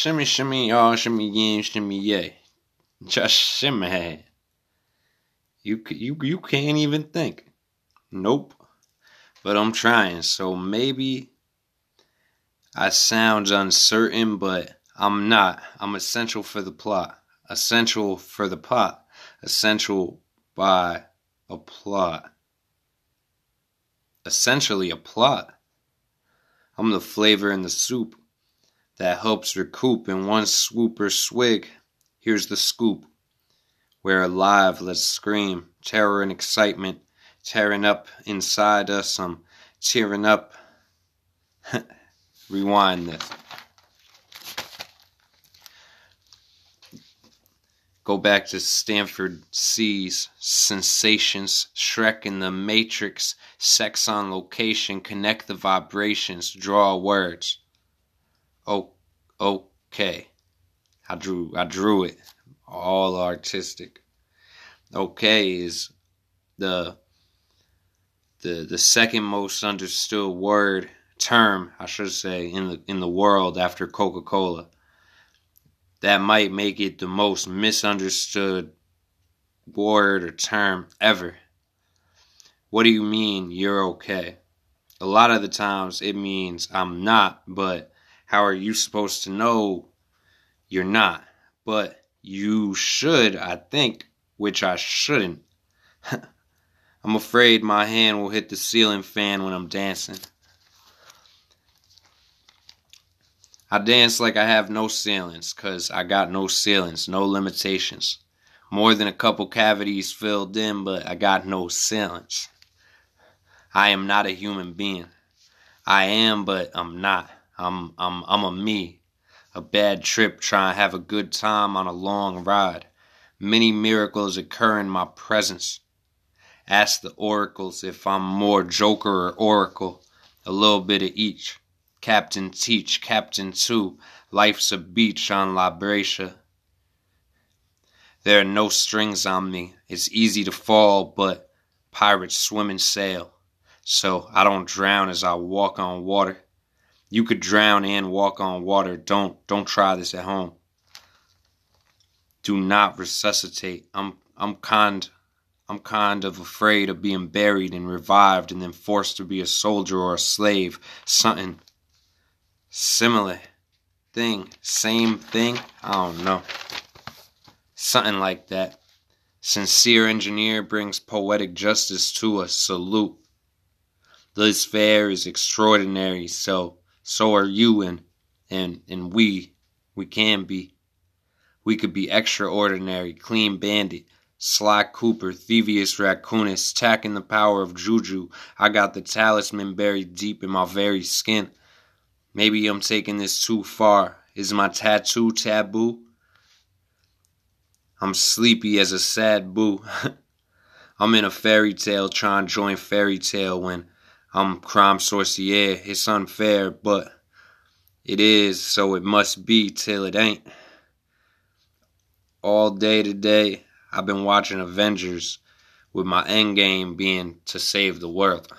Shimmy, shimmy, y'all, shimmy, yin, shimmy, yay. Just shimmy. You, you, you can't even think. Nope. But I'm trying, so maybe I sound uncertain, but I'm not. I'm essential for the plot. Essential for the pot. Essential by a plot. Essentially a plot. I'm the flavor in the soup that helps recoup in one swoop or swig. Here's the scoop. We're alive, let's scream. Terror and excitement tearing up inside us. I'm tearing up. Rewind this. Go back to Stanford C's sensations, Shrek in the Matrix, sex on location, connect the vibrations, draw words. Oh, okay. I drew, I drew it, all artistic. Okay is the the the second most understood word term, I should say, in the in the world after Coca-Cola that might make it the most misunderstood word or term ever. What do you mean you're okay? A lot of the times it means I'm not, but how are you supposed to know you're not? But you should, I think, which I shouldn't. I'm afraid my hand will hit the ceiling fan when I'm dancing. I dance like I have no ceilings, cause I got no ceilings, no limitations. More than a couple cavities filled in, but I got no ceilings. I am not a human being. I am, but I'm not. I'm I'm I'm a me. A bad trip trying to have a good time on a long ride. Many miracles occur in my presence. Ask the oracles if I'm more joker or oracle. A little bit of each. Captain Teach, Captain Two, life's a beach on Brescia. There are no strings on me. It's easy to fall, but pirates swim and sail. So I don't drown as I walk on water. You could drown and walk on water. Don't don't try this at home. Do not resuscitate. I'm I'm kind I'm kind of afraid of being buried and revived and then forced to be a soldier or a slave. Something similar thing, same thing. I don't know. Something like that. Sincere engineer brings poetic justice to a salute. This fair is extraordinary, so so are you and and and we we can be. We could be extraordinary, clean bandit, Sly Cooper, Thievius Raccoonus, tacking the power of Juju. I got the talisman buried deep in my very skin. Maybe I'm taking this too far. Is my tattoo taboo? I'm sleepy as a sad boo. I'm in a fairy tale trying to join fairy tale when I'm crime sorcier. It's unfair, but it is, so it must be till it ain't. All day today, I've been watching Avengers with my end game being to save the world.